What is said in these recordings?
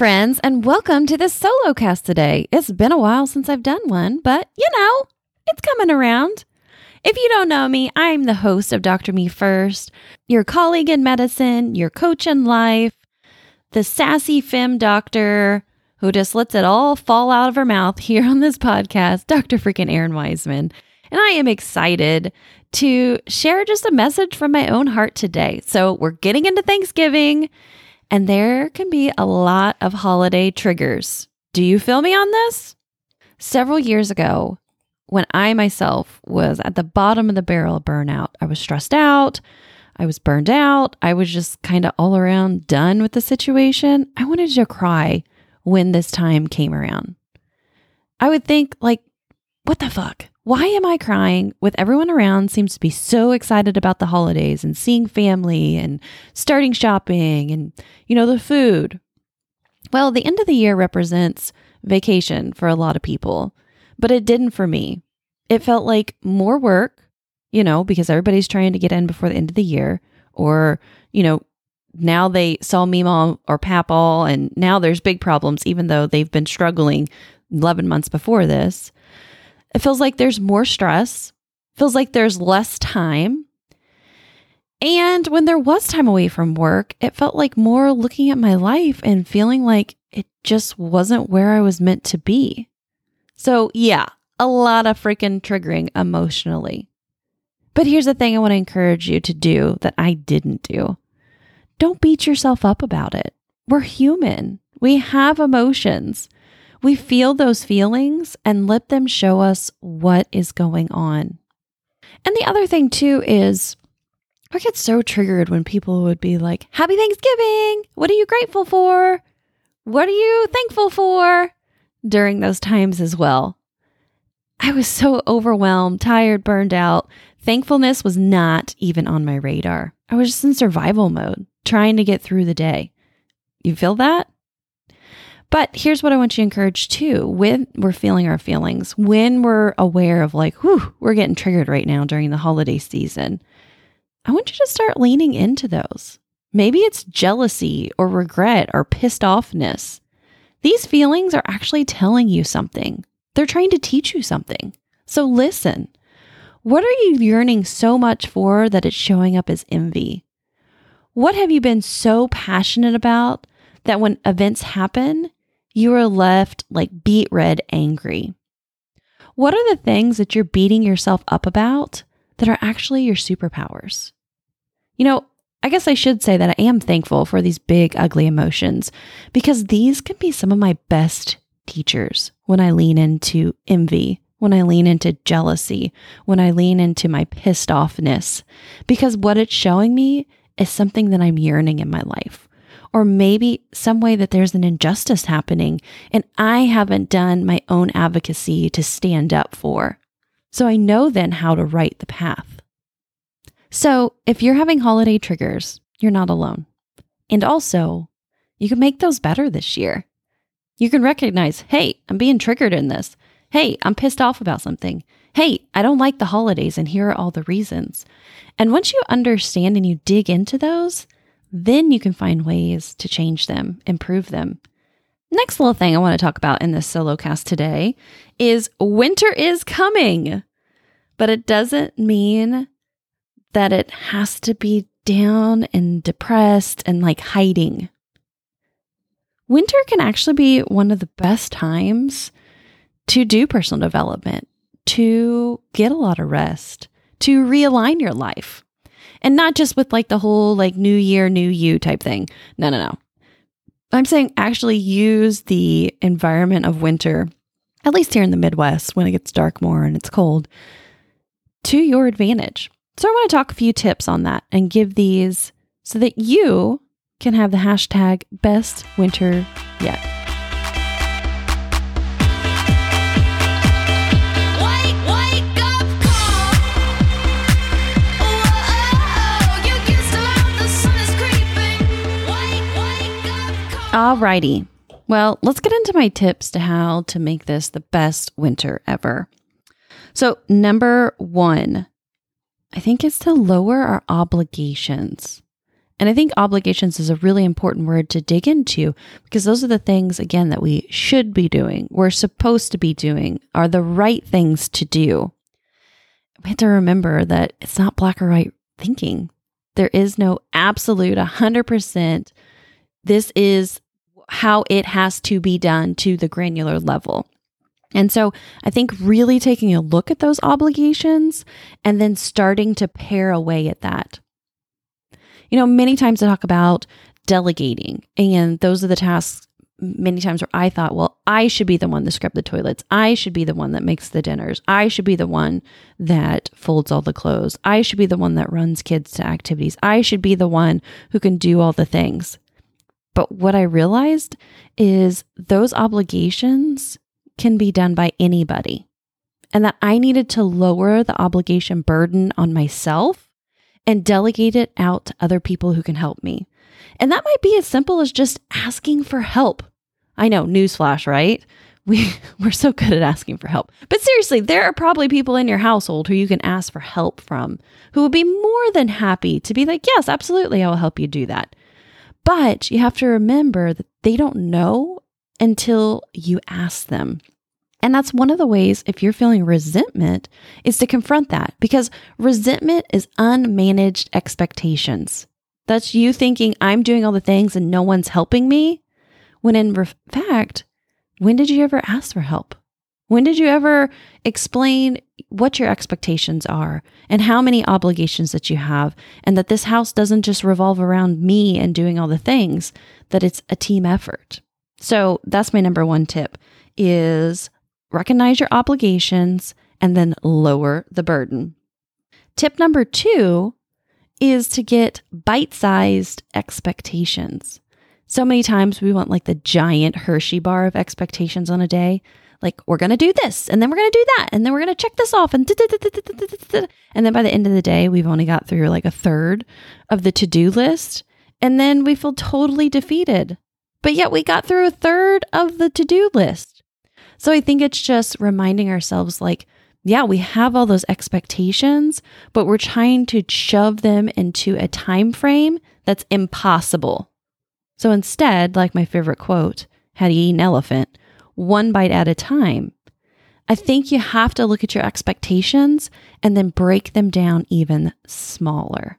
friends, and welcome to this solo cast today. It's been a while since I've done one, but you know, it's coming around. If you don't know me, I'm the host of Dr. Me First, your colleague in medicine, your coach in life, the sassy femme doctor who just lets it all fall out of her mouth here on this podcast, Dr. freaking Errin Weisman. And I am excited to share just a message from my own heart today. So, we're getting into Thanksgiving. And there can be a lot of holiday triggers. Do you feel me on this? Several years ago, when I myself was at the bottom of the barrel of burnout, I was stressed out. I was burned out. I was just kind of all around done with the situation. I wanted to cry when this time came around. I would think, like, what the fuck? Why am I crying with everyone around seems to be so excited about the holidays and seeing family and starting shopping and, you know, the food? Well, the end of the year represents vacation for a lot of people, but it didn't for me. It felt like more work, you know, because everybody's trying to get in before the end of the year, or, you know, now they saw Mima or Papal, and now there's big problems, even though they've been struggling 11 months before this. It feels like there's more stress, feels like there's less time. And when there was time away from work, it felt like more looking at my life and feeling like it just wasn't where I was meant to be. So, yeah, a lot of freaking triggering emotionally. But here's the thing I want to encourage you to do that I didn't do don't beat yourself up about it. We're human, we have emotions. We feel those feelings and let them show us what is going on. And the other thing, too, is I get so triggered when people would be like, Happy Thanksgiving! What are you grateful for? What are you thankful for? During those times as well. I was so overwhelmed, tired, burned out. Thankfulness was not even on my radar. I was just in survival mode, trying to get through the day. You feel that? But here's what I want you to encourage too when we're feeling our feelings, when we're aware of like, whew, we're getting triggered right now during the holiday season, I want you to start leaning into those. Maybe it's jealousy or regret or pissed offness. These feelings are actually telling you something, they're trying to teach you something. So listen. What are you yearning so much for that it's showing up as envy? What have you been so passionate about that when events happen, you are left like beet red angry. What are the things that you're beating yourself up about that are actually your superpowers? You know, I guess I should say that I am thankful for these big, ugly emotions because these can be some of my best teachers when I lean into envy, when I lean into jealousy, when I lean into my pissed offness, because what it's showing me is something that I'm yearning in my life or maybe some way that there's an injustice happening and I haven't done my own advocacy to stand up for. So I know then how to write the path. So if you're having holiday triggers, you're not alone. And also, you can make those better this year. You can recognize, hey, I'm being triggered in this. Hey, I'm pissed off about something. Hey, I don't like the holidays, and here are all the reasons. And once you understand and you dig into those, then you can find ways to change them, improve them. Next little thing I want to talk about in this solo cast today is winter is coming, but it doesn't mean that it has to be down and depressed and like hiding. Winter can actually be one of the best times to do personal development, to get a lot of rest, to realign your life. And not just with like the whole like new year, new you type thing. No, no, no. I'm saying actually use the environment of winter, at least here in the Midwest when it gets dark more and it's cold, to your advantage. So I want to talk a few tips on that and give these so that you can have the hashtag best winter yet. Alrighty. Well, let's get into my tips to how to make this the best winter ever. So, number one, I think is to lower our obligations And I think obligations is a really important word to dig into because those are the things, again, that we should be doing, we're supposed to be doing, are the right things to do. We have to remember that it's not black or white thinking. There is no absolute 100%. This is how it has to be done to the granular level. And so I think really taking a look at those obligations and then starting to pare away at that. You know, many times I talk about delegating, and those are the tasks many times where I thought, well, I should be the one to scrub the toilets. I should be the one that makes the dinners. I should be the one that folds all the clothes. I should be the one that runs kids to activities. I should be the one who can do all the things. But what I realized is those obligations can be done by anybody, and that I needed to lower the obligation burden on myself and delegate it out to other people who can help me. And that might be as simple as just asking for help. I know, newsflash, right? We, we're so good at asking for help. But seriously, there are probably people in your household who you can ask for help from who would be more than happy to be like, yes, absolutely, I will help you do that. But you have to remember that they don't know until you ask them. And that's one of the ways, if you're feeling resentment, is to confront that because resentment is unmanaged expectations. That's you thinking I'm doing all the things and no one's helping me. When in fact, when did you ever ask for help? When did you ever explain what your expectations are and how many obligations that you have, and that this house doesn't just revolve around me and doing all the things, that it's a team effort? So that's my number one tip is recognize your obligations, and then lower the burden. Tip number two is to get bite sized expectations. So many times we want like the giant Hershey bar of expectations on a day. Like, we're going to do this, and then we're going to do that, and then we're going to check this off. And, and then by the end of the day, we've only got through like a third of the to do list. And then we feel totally defeated. But yet we got through a third of the to do list. So I think it's just reminding ourselves like, yeah, we have all those expectations, but we're trying to shove them into a time frame that's impossible. So instead, like my favorite quote, how to eat an elephant, one bite at a time. I think you have to look at your expectations and then break them down even smaller.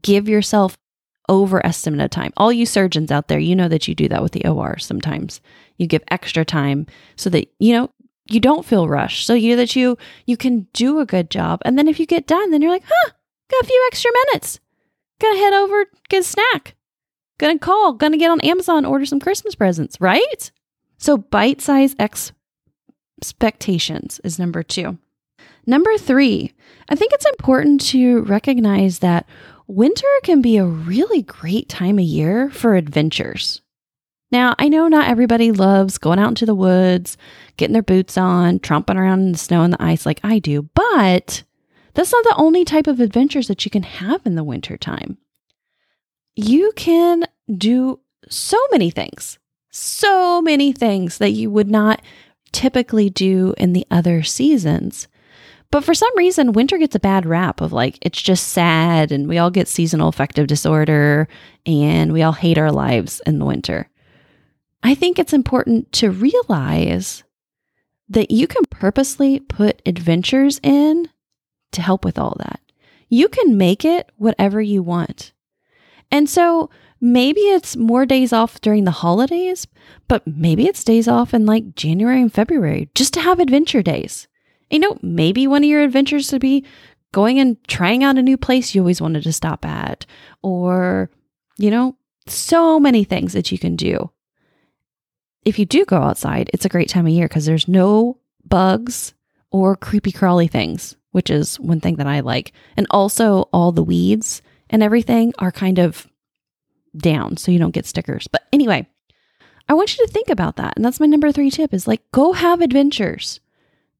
Give yourself overestimate of time. All you surgeons out there, you know that you do that with the OR sometimes. You give extra time so that, you know, you don't feel rushed. So you that you you can do a good job. And then if you get done, then you're like, huh, got a few extra minutes. Gonna head over, get a snack. Gonna call, gonna get on Amazon, order some Christmas presents, right? So bite-sized expectations is number two. Number three, I think it's important to recognize that winter can be a really great time of year for adventures. Now, I know not everybody loves going out into the woods, getting their boots on, tromping around in the snow and the ice like I do, but that's not the only type of adventures that you can have in the wintertime. You can do so many things, so many things that you would not typically do in the other seasons. But for some reason, winter gets a bad rap of like, it's just sad and we all get seasonal affective disorder and we all hate our lives in the winter. I think it's important to realize that you can purposely put adventures in to help with all that. You can make it whatever you want. And so maybe it's more days off during the holidays, but maybe it's days off in like January and February just to have adventure days. You know, maybe one of your adventures would be going and trying out a new place you always wanted to stop at, or, you know, so many things that you can do. If you do go outside, it's a great time of year because there's no bugs or creepy crawly things, which is one thing that I like. And also, all the weeds and everything are kind of down so you don't get stickers. But anyway, I want you to think about that. And that's my number three tip is like go have adventures.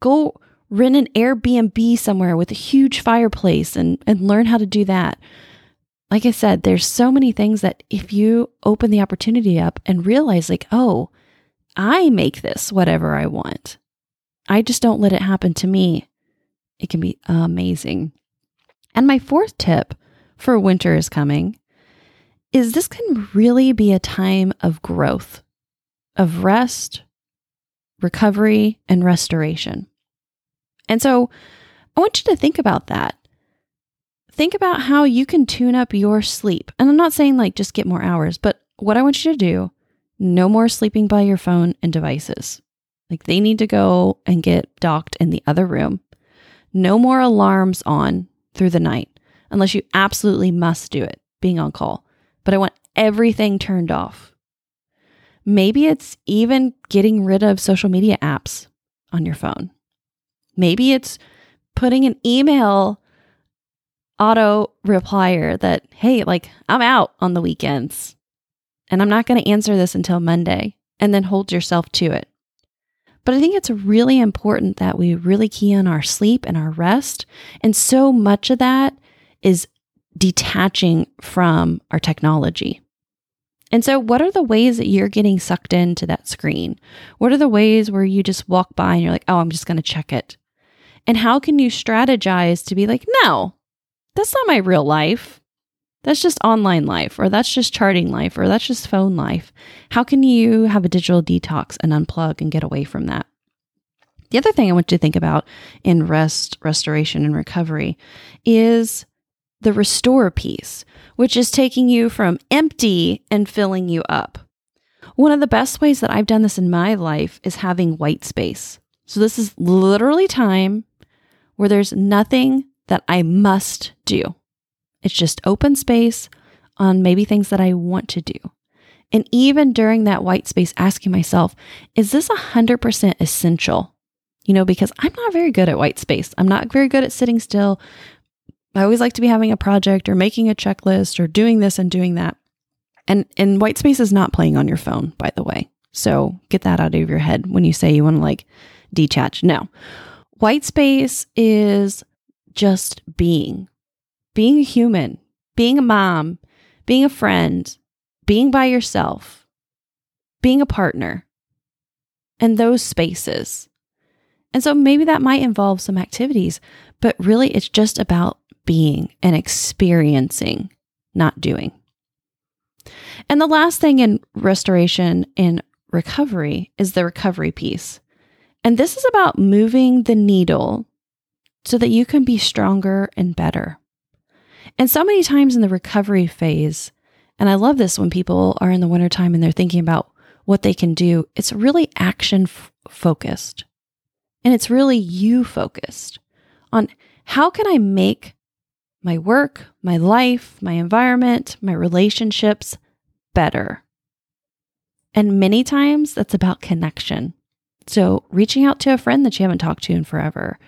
Go rent an Airbnb somewhere with a huge fireplace and, and learn how to do that. Like I said, there's so many things that if you open the opportunity up and realize, like, oh, I make this whatever I want, I just don't let it happen to me, it can be amazing. And my fourth tip for winter is coming is this can really be a time of growth, of rest, recovery, and restoration. And so I want you to think about that. Think about how you can tune up your sleep. And I'm not saying like just get more hours, but what I want you to do no more sleeping by your phone and devices. Like they need to go and get docked in the other room. No more alarms on through the night unless you absolutely must do it, being on call. But I want everything turned off. Maybe it's even getting rid of social media apps on your phone. Maybe it's putting an email auto replier that, hey, like I'm out on the weekends and I'm not going to answer this until Monday, and then hold yourself to it. But I think it's really important that we really key on our sleep and our rest. And so much of that is detaching from our technology. And so, what are the ways that you're getting sucked into that screen? What are the ways where you just walk by and you're like, oh, I'm just going to check it? And how can you strategize to be like, no, that's not my real life. That's just online life, or that's just charting life, or that's just phone life. How can you have a digital detox and unplug and get away from that? The other thing I want you to think about in rest, restoration, and recovery is the restore piece, which is taking you from empty and filling you up. One of the best ways that I've done this in my life is having white space. So, this is literally time where there's nothing that I must do. It's just open space on maybe things that I want to do. And even during that white space, asking myself, is this 100% essential? You know, because I'm not very good at white space. I'm not very good at sitting still. I always like to be having a project or making a checklist or doing this and doing that. And and white space is not playing on your phone, by the way. So get that out of your head when you say you want to like detach. No. White space is just being, being a human, being a mom, being a friend, being by yourself, being a partner, and those spaces. And so maybe that might involve some activities, but really it's just about being and experiencing, not doing. And the last thing in restoration and recovery is the recovery piece. And this is about moving the needle so that you can be stronger and better. And so many times in the recovery phase, and I love this when people are in the wintertime and they're thinking about what they can do, it's really action f- focused. And it's really you focused on how can I make my work, my life, my environment, my relationships better. And many times that's about connection. So, reaching out to a friend that you haven't talked to in forever,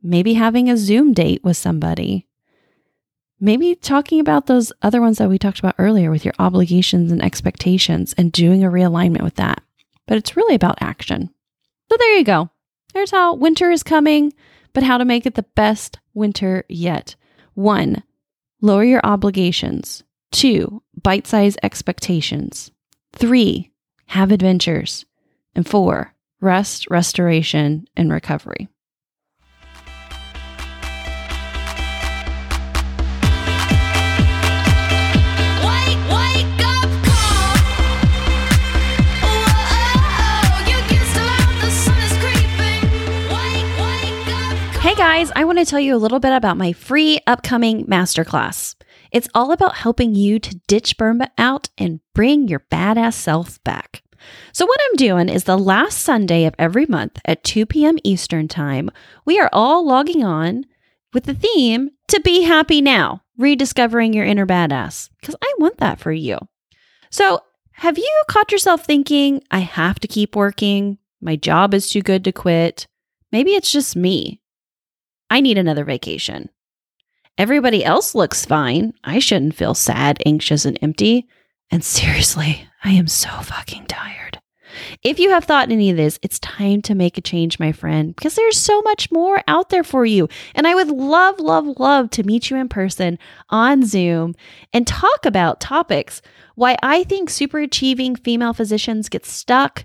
maybe having a Zoom date with somebody, maybe talking about those other ones that we talked about earlier with your obligations and expectations and doing a realignment with that. But it's really about action. So there you go. There's how winter is coming, but how to make it the best winter yet. One, lower your obligations. Two, bite sized expectations. Three, have adventures. And four, rest, restoration, and recovery. Guys, I want to tell you a little bit about my free upcoming masterclass. It's all about helping you to ditch burnout and bring your badass self back. So, what I'm doing is the last Sunday of every month at 2 p.m. Eastern Time, we are all logging on with the theme to be happy now, rediscovering your inner badass, because I want that for you. So, have you caught yourself thinking, I have to keep working? My job is too good to quit. Maybe it's just me. I need another vacation. Everybody else looks fine. I shouldn't feel sad, anxious, and empty. And seriously, I am so fucking tired. If you have thought any of this, it's time to make a change, my friend, because there's so much more out there for you. And I would love, love, love to meet you in person on Zoom and talk about topics why I think super achieving female physicians get stuck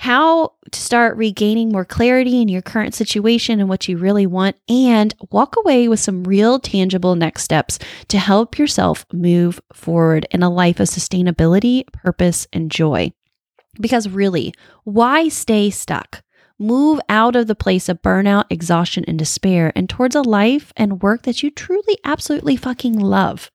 how to start regaining more clarity in your current situation and what you really want, and walk away with some real tangible next steps to help yourself move forward in a life of sustainability, purpose, and joy. Because really, why stay stuck? Move out of the place of burnout, exhaustion, and despair and towards a life and work that you truly, absolutely fucking love.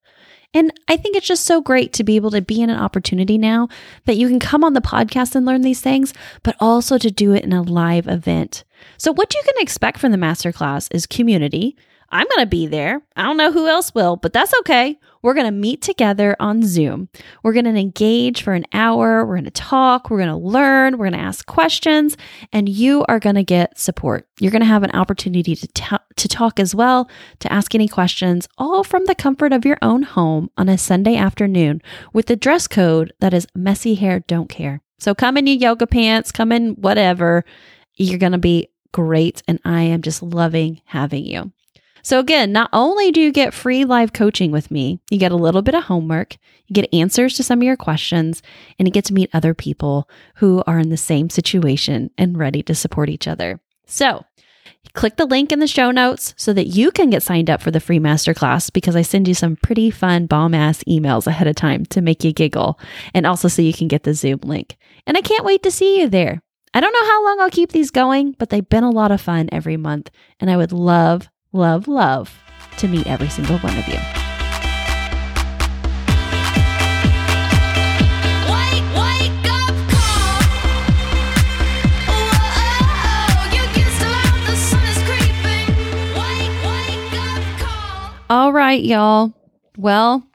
And I think it's just so great to be able to be in an opportunity now that you can come on the podcast and learn these things, but also to do it in a live event. So, what you can expect from the masterclass is community. I'm going to be there. I don't know who else will, but that's okay. We're going to meet together on Zoom. We're going to engage for an hour. We're going to talk. We're going to learn. We're going to ask questions, and you are going to get support. You're going to have an opportunity to, t- to talk as well, to ask any questions, all from the comfort of your own home on a Sunday afternoon with the dress code that is messy hair, don't care. So come in your yoga pants, come in whatever. You're going to be great. And I am just loving having you. So, again, not only do you get free live coaching with me, you get a little bit of homework, you get answers to some of your questions, and you get to meet other people who are in the same situation and ready to support each other. So, click the link in the show notes so that you can get signed up for the free masterclass because I send you some pretty fun bomb ass emails ahead of time to make you giggle and also so you can get the Zoom link. And I can't wait to see you there. I don't know how long I'll keep these going, but they've been a lot of fun every month, and I would love love, love to meet every single one of you. All right, y'all. Well,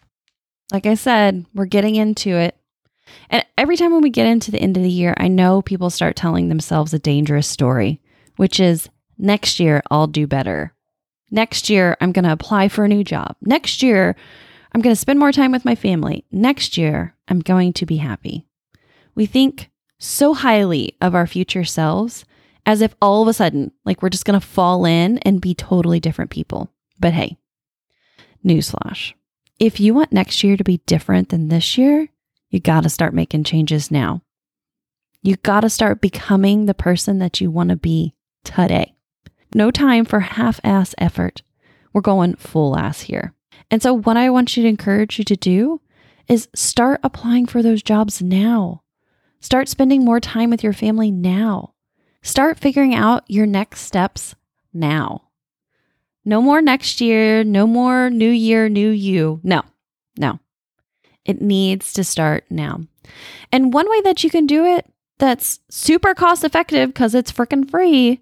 like I said, we're getting into it. And every time when we get into the end of the year, I know people start telling themselves a dangerous story, which is next year I'll do better. Next year, I'm going to apply for a new job. Next year, I'm going to spend more time with my family. Next year, I'm going to be happy. We think so highly of our future selves as if all of a sudden, like we're just going to fall in and be totally different people. But hey, newsflash. If you want next year to be different than this year, you got to start making changes now. You got to start becoming the person that you want to be today. No time for half ass effort. We're going full ass here. And so, what I want you to encourage you to do is start applying for those jobs now. Start spending more time with your family now. Start figuring out your next steps now. No more next year, no more new year, new you. No, no. It needs to start now. And one way that you can do it that's super cost effective because it's freaking free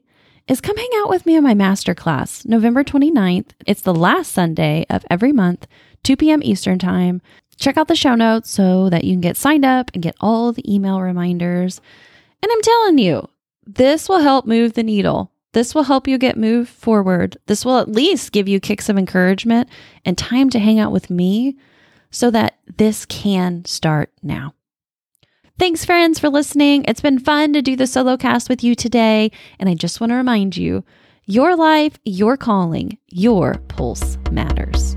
is come hang out with me on my masterclass, November 29th. It's the last Sunday of every month, 2 p.m. Eastern Time. Check out the show notes so that you can get signed up and get all the email reminders. And I'm telling you, this will help move the needle. This will help you get moved forward. This will at least give you kicks of encouragement and time to hang out with me so that this can start now. Thanks, friends, for listening. It's been fun to do the solo cast with you today. And I just want to remind you your life, your calling, your pulse matters.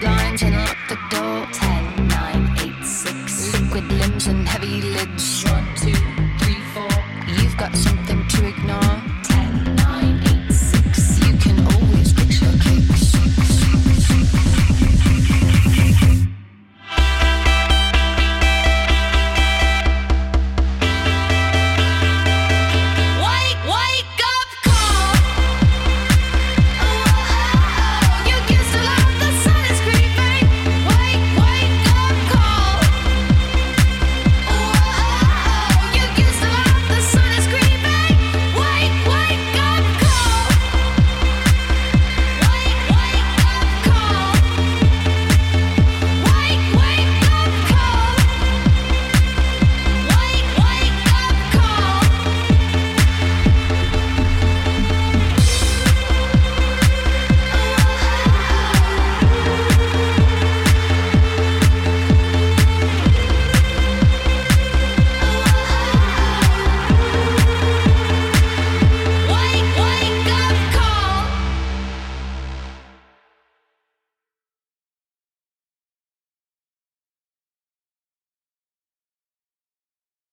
blinds and lock the door. Ten, nine, eight, six. Liquid limbs and heavy lids.